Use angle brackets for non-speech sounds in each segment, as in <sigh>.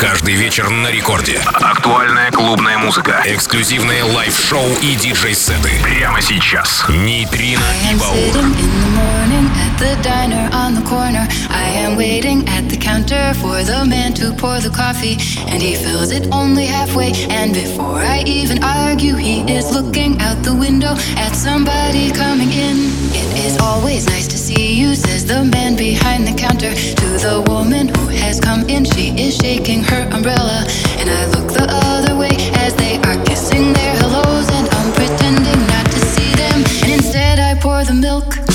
Каждый вечер на рекорде. Актуальная клубная музыка. Эксклюзивные лайв-шоу и диджей-сеты. Прямо сейчас. Нейтрино и Баур. the diner on the corner. I am waiting at the counter for the man to pour the coffee, and he fills it only halfway. And before I even argue, he is looking out the window at somebody coming in. It is always nice to see you, says the man behind the counter to the woman who has come in. She is shaking her umbrella, and I look the other way as they are kissing their hellos, and I'm pretending not to see them. And instead, I pour the milk.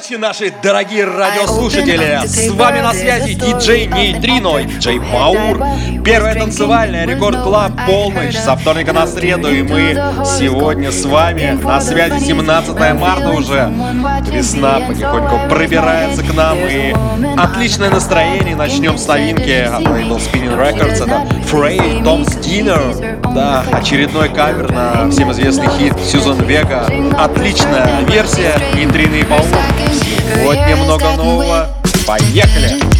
Ночи, наши дорогие радиослушатели! С вами на связи диджей Нейтрино и диджей Баур. Первая танцевальная Рекорд Клаб полночь со вторника на среду. И мы сегодня с вами на связи 17 марта уже. Весна потихоньку пробирается к нам. И отличное настроение. Начнем с новинки от лейбла Spinning Records. Это Frey Tom's Dinner. Да, очередной кавер на всем известный хит Сьюзан Вега. Отличная версия Нейтрины и Баур. Вот немного нового. Поехали!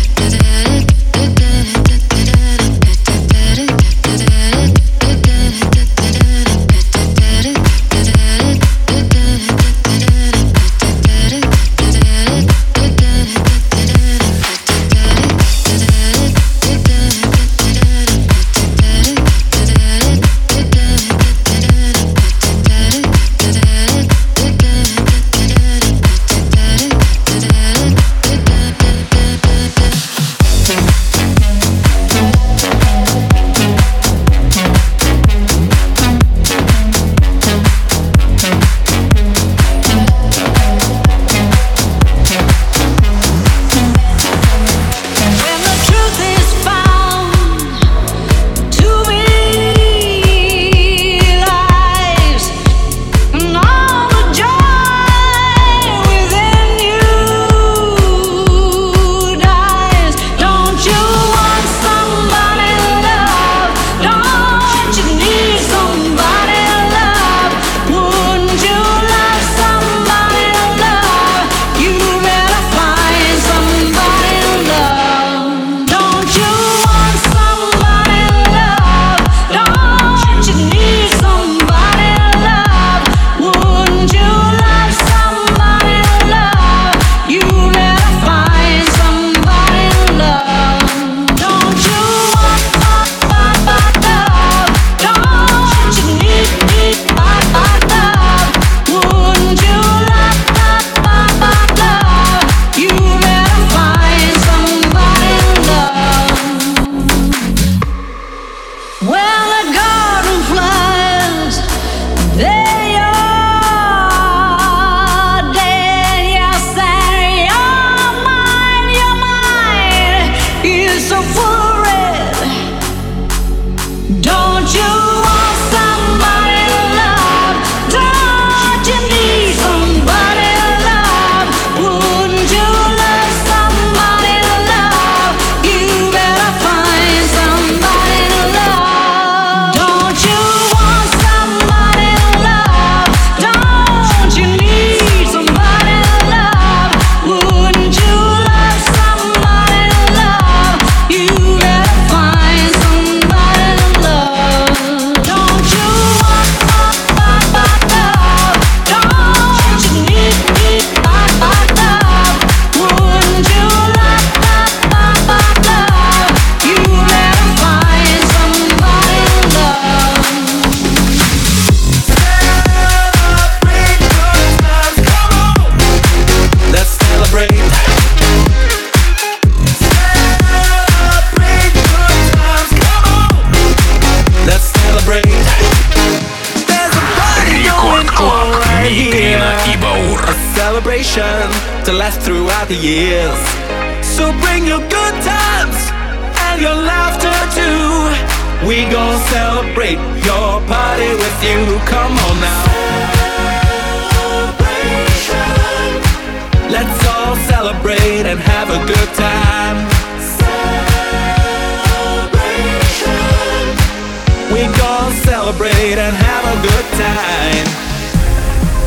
Gon' celebrate and have a good time.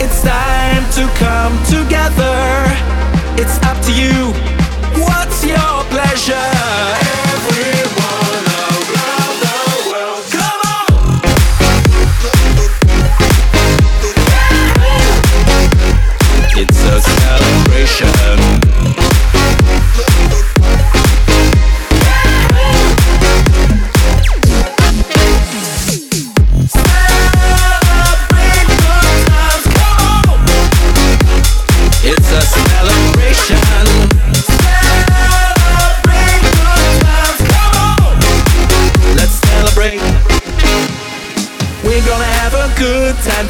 It's time to come together. It's up to you. What's your pleasure? Everyone around the world, come on! It's a celebration.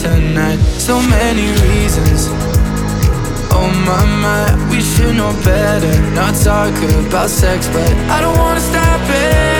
tonight. So many reasons. Oh my my, we should know better. Not talk about sex, but I don't wanna stop it.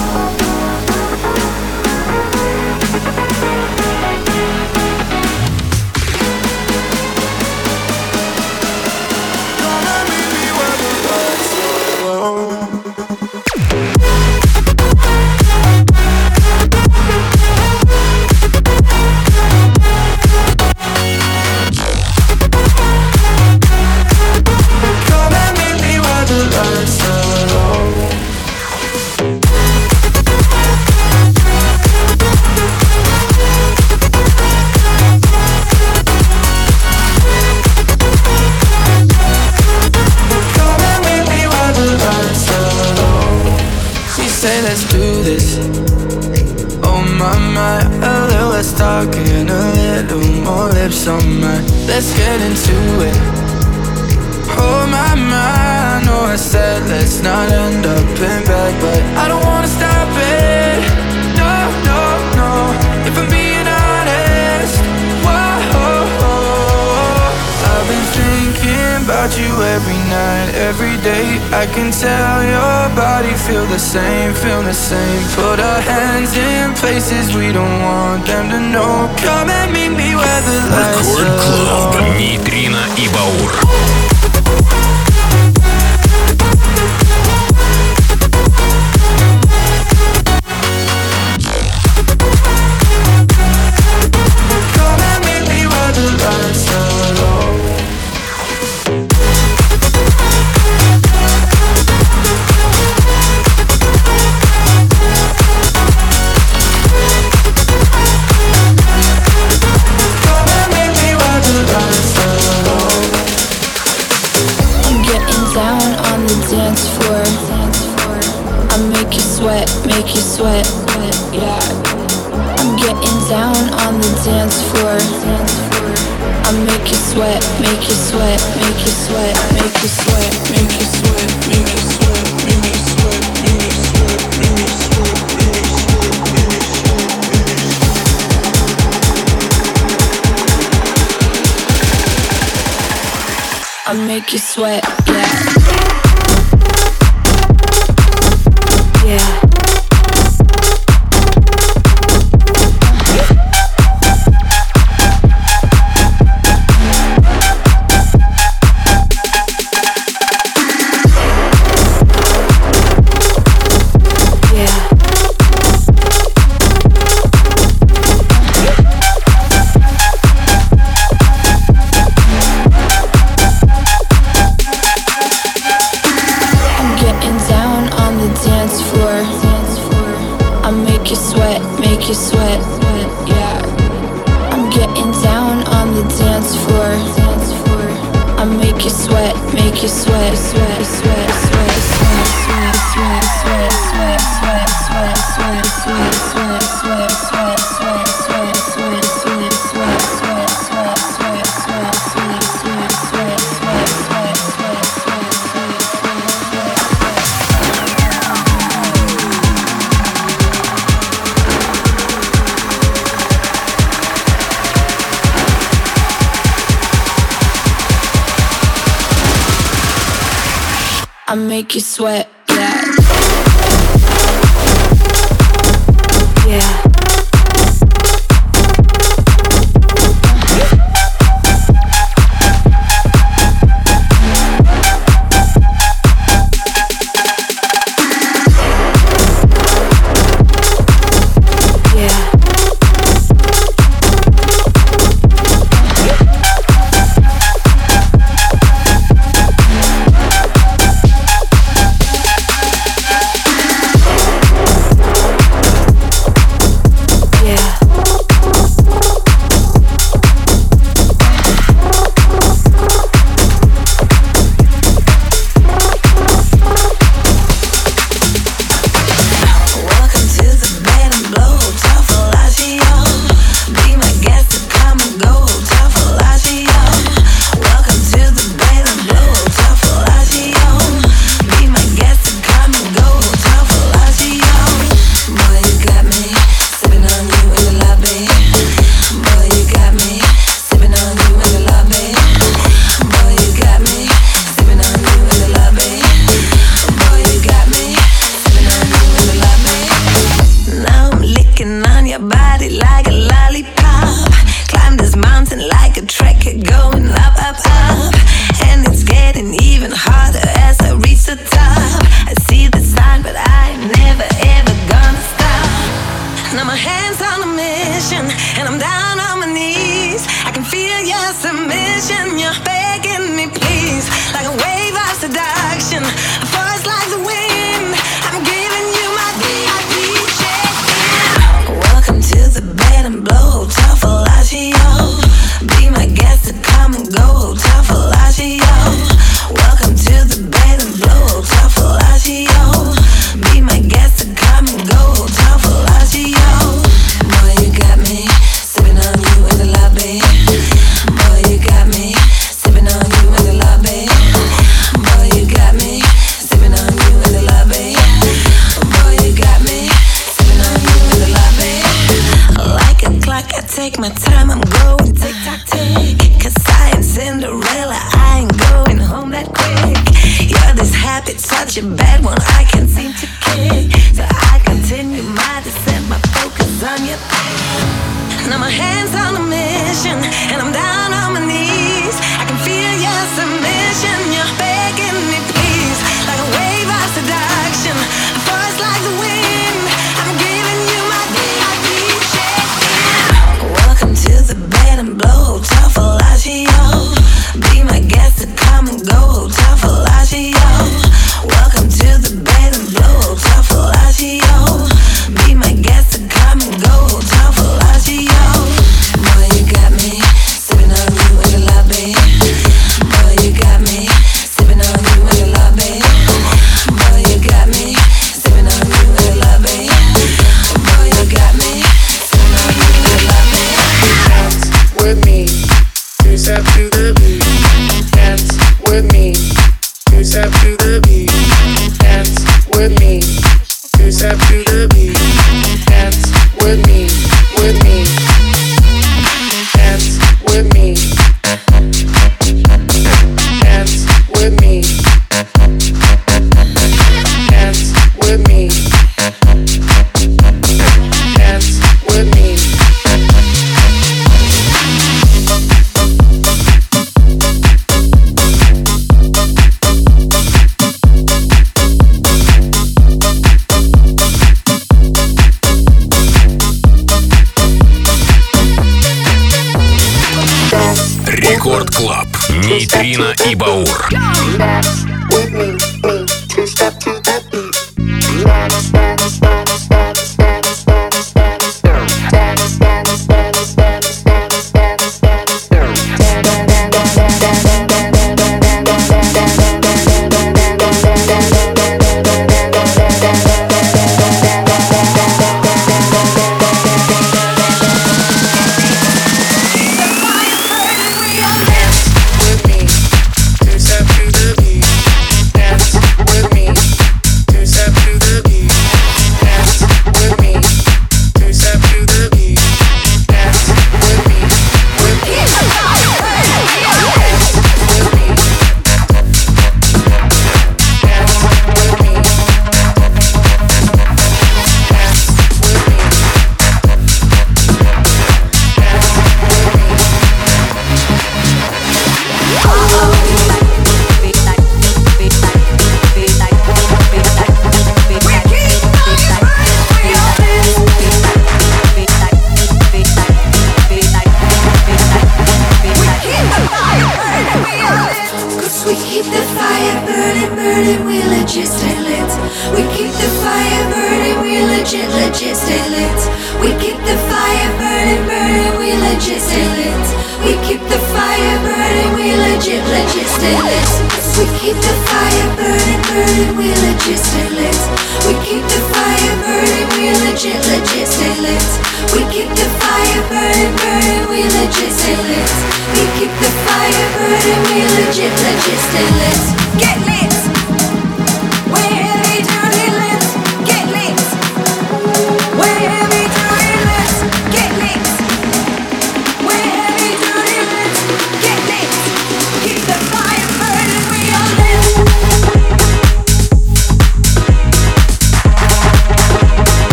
every day. I can tell your body feel the same, feel the same. Put our hands in places we don't want them to know. Come and meet me where the lights Рекорд are Клаб. low. Нейтрино и Баур.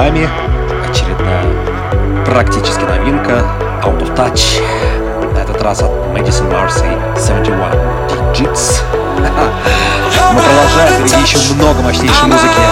Вами. Очередная практически новинка Out of Touch. На этот раз от Madison Marcy 71 Digits. <laughs> Мы продолжаем, впереди еще много мощнейшей музыки.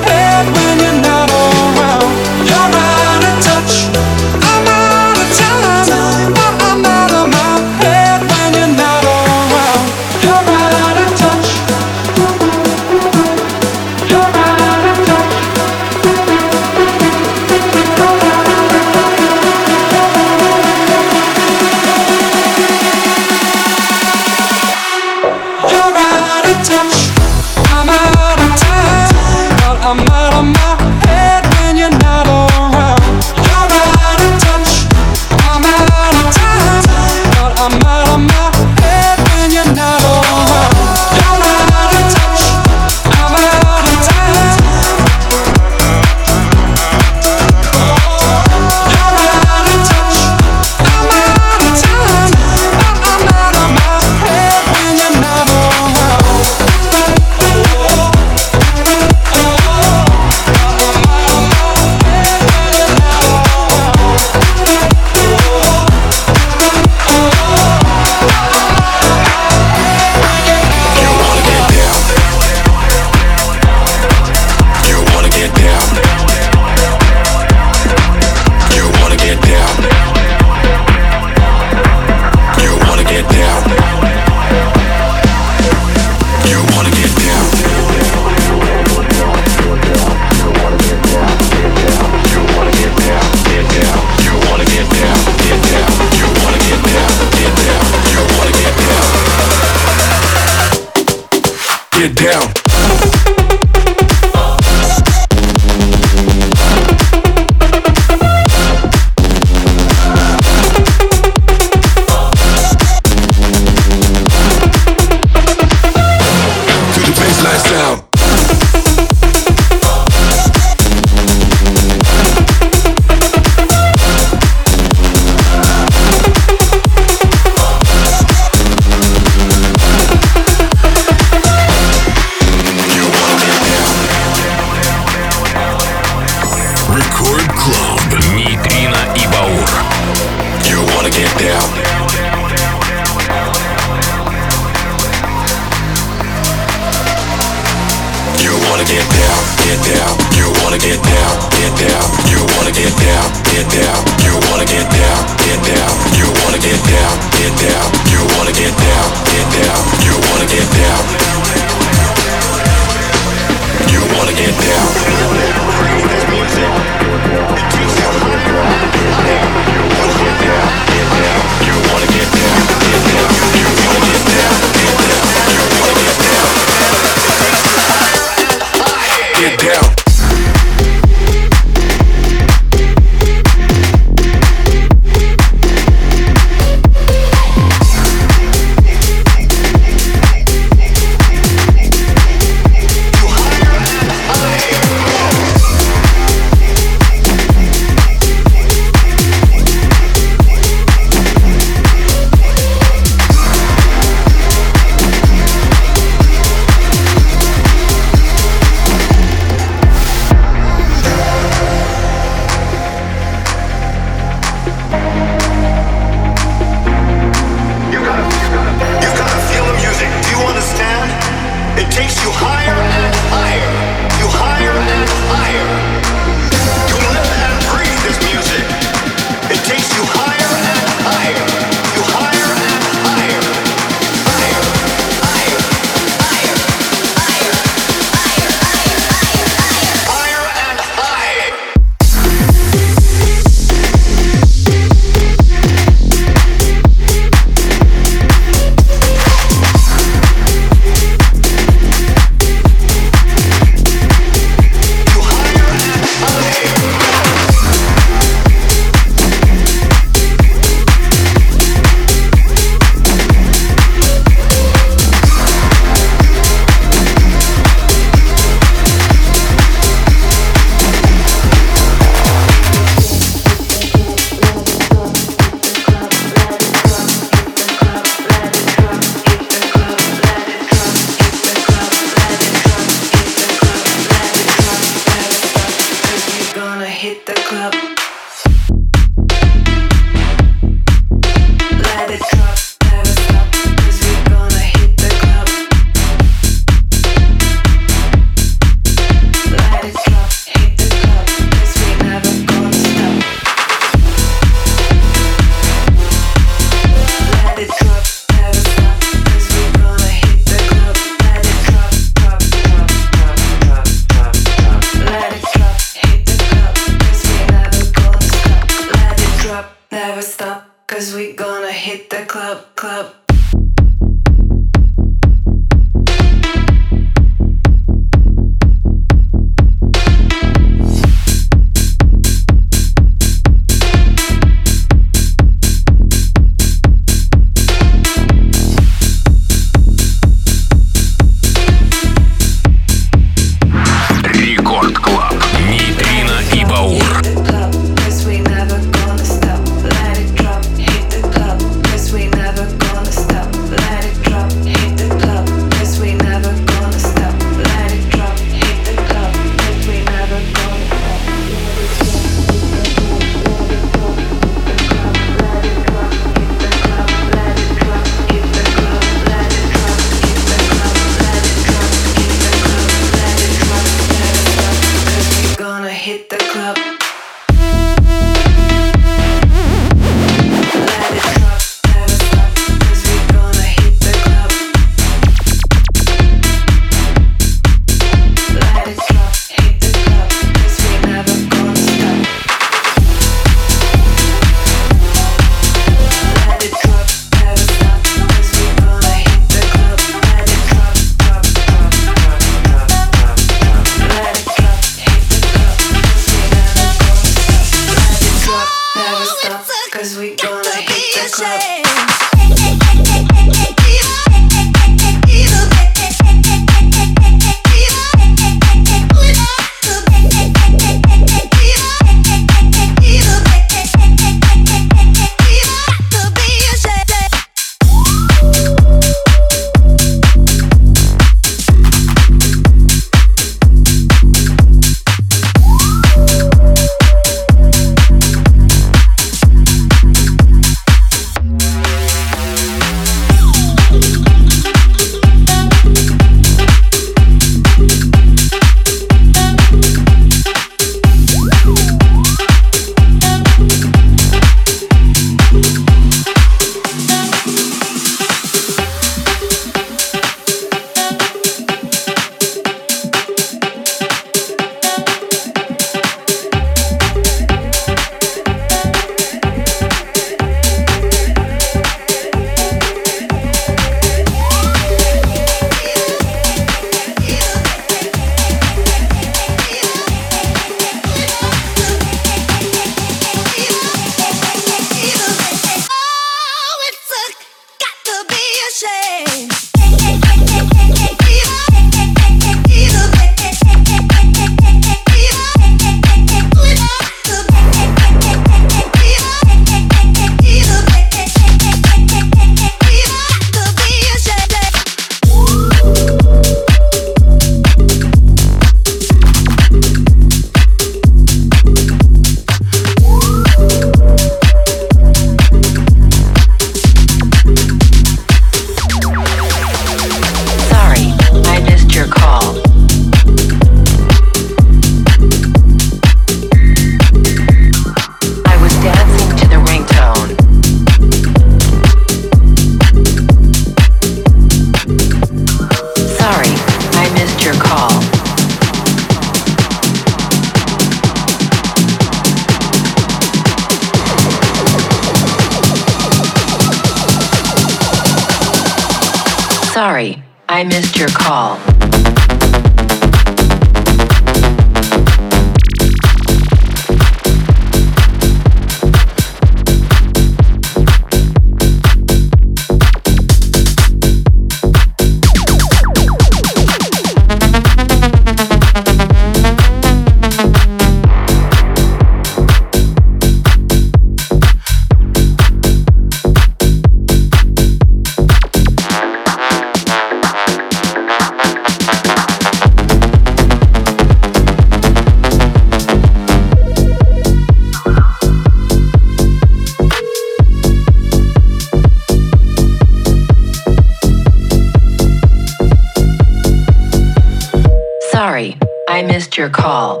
your call.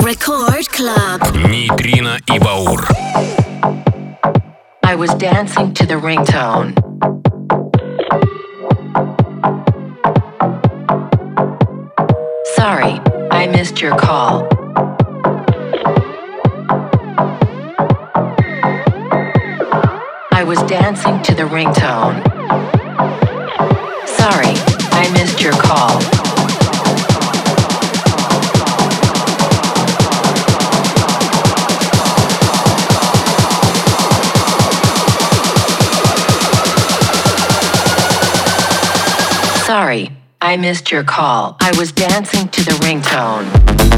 Record Club. Нейтрино и Баур. I was dancing to the ringtone. I missed your call. I was dancing to the ringtone.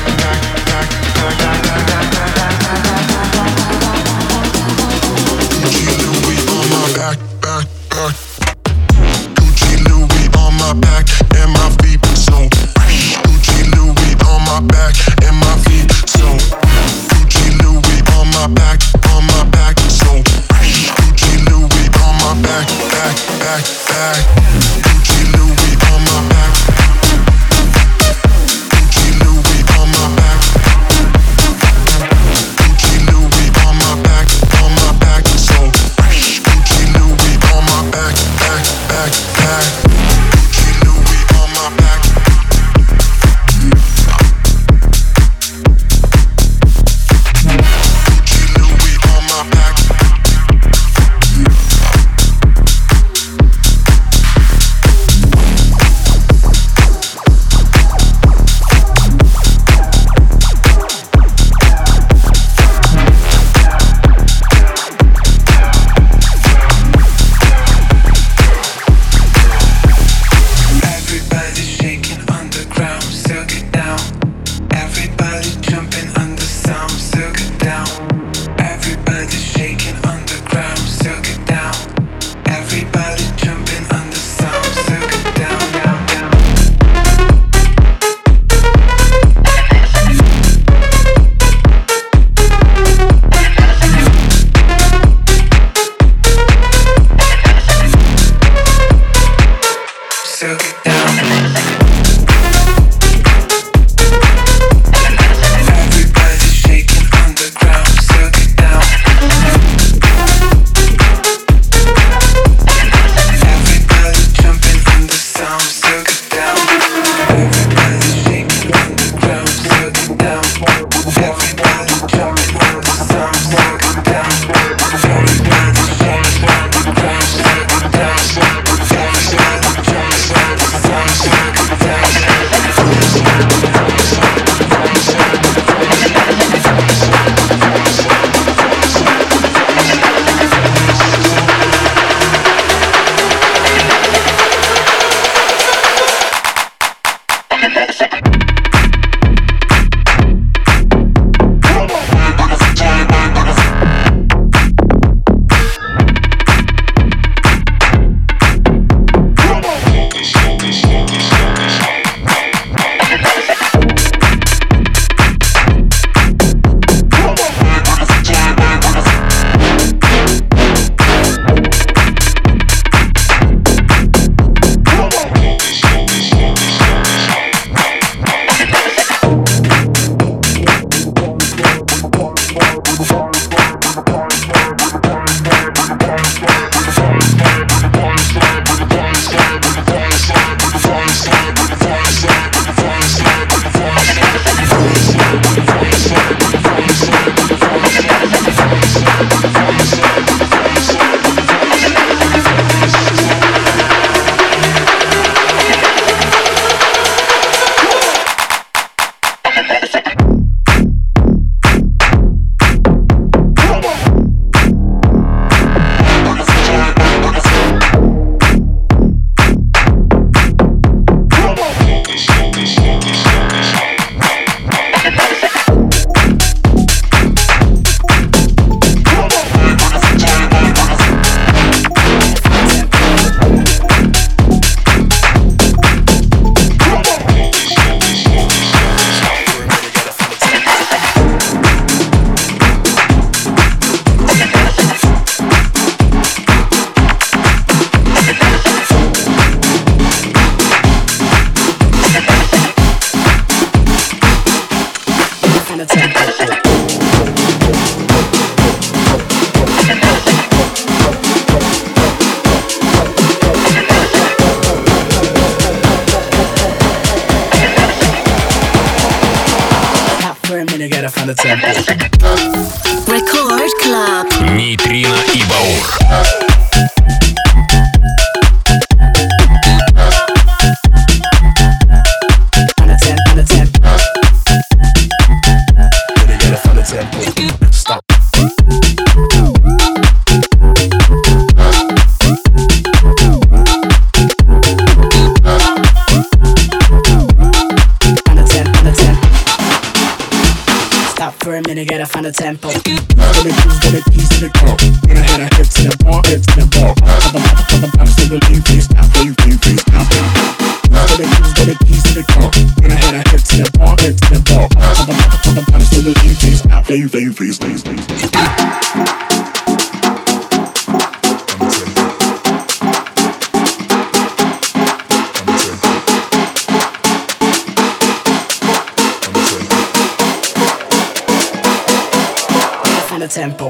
the tempo.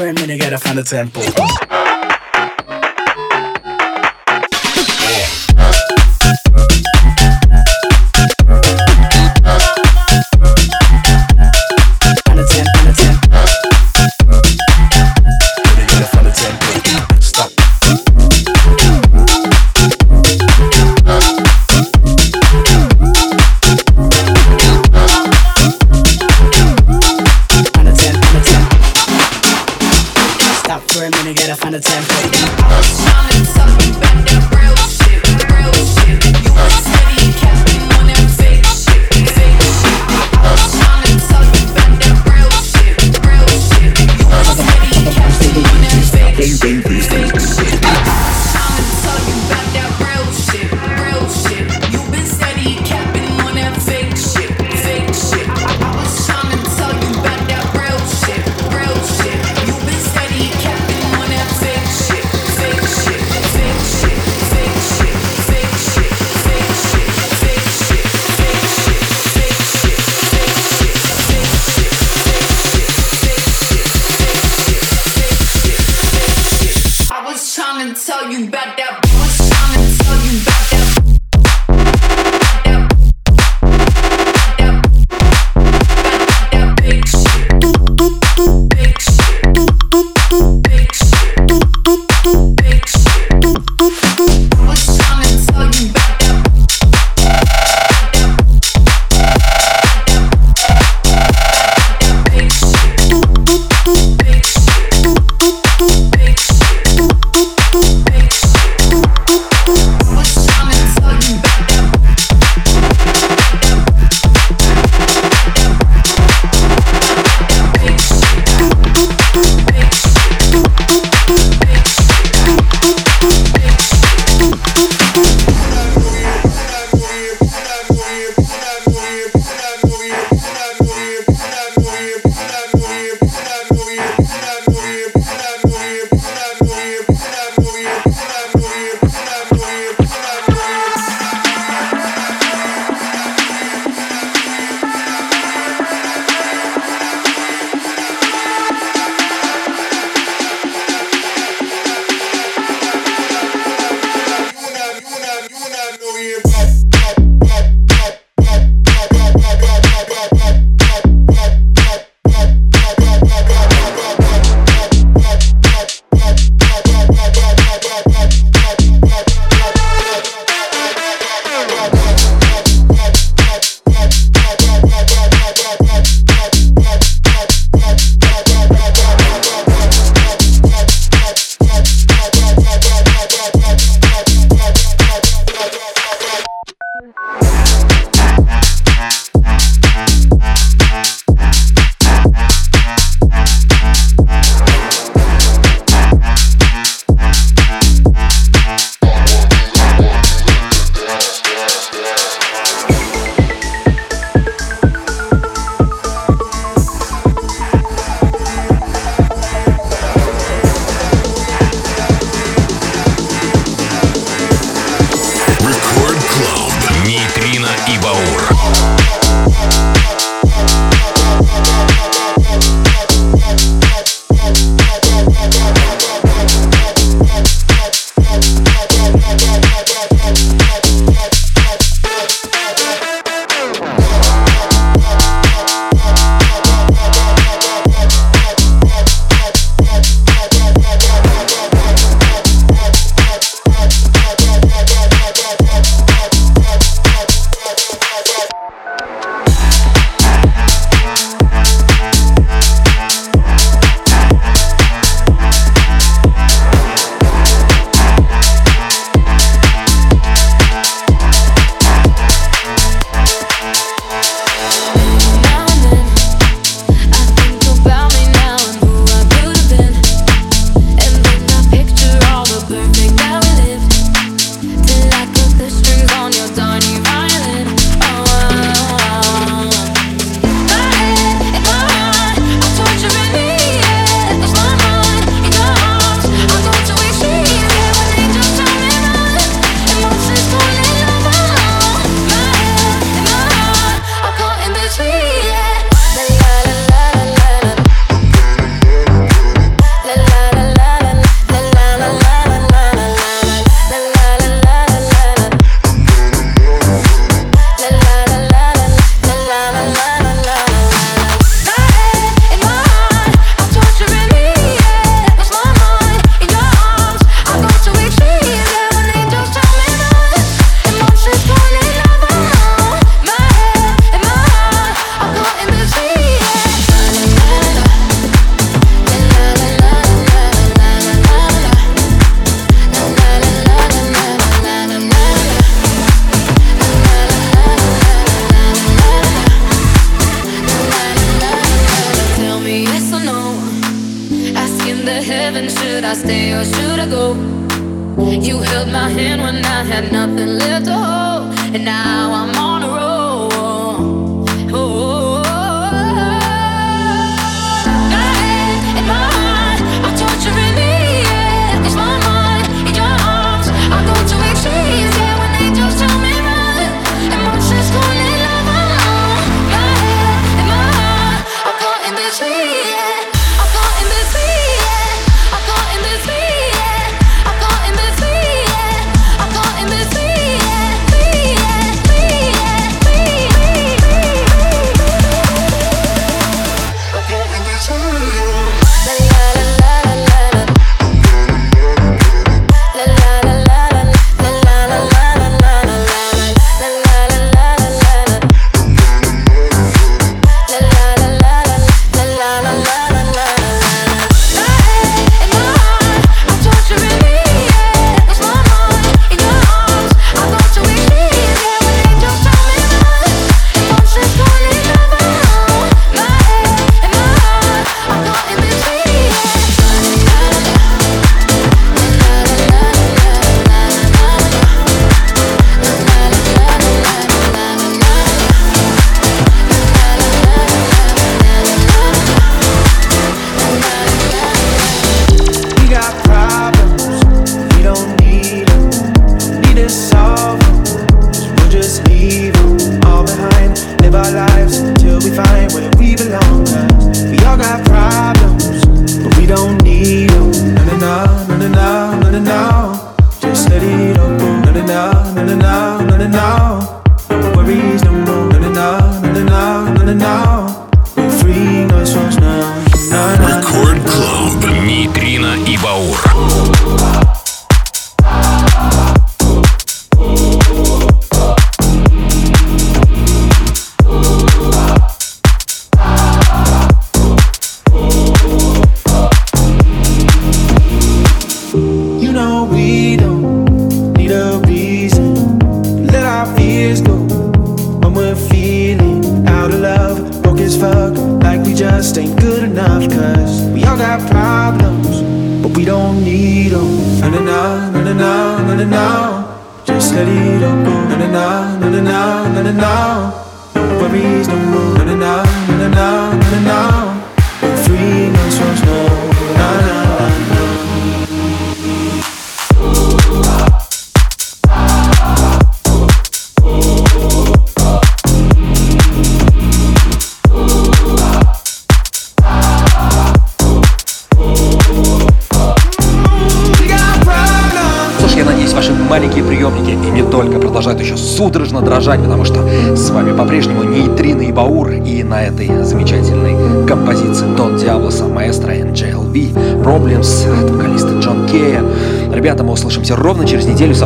A minute, gotta find the tempo.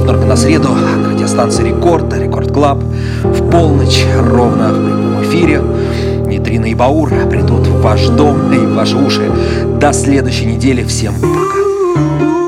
Вторника на среду на радиостанции Рекорд, Рекорд Клаб, в полночь, ровно в прямом эфире. Нейтрина и Баур придут в ваш дом и в ваши уши. До следующей недели. Всем пока.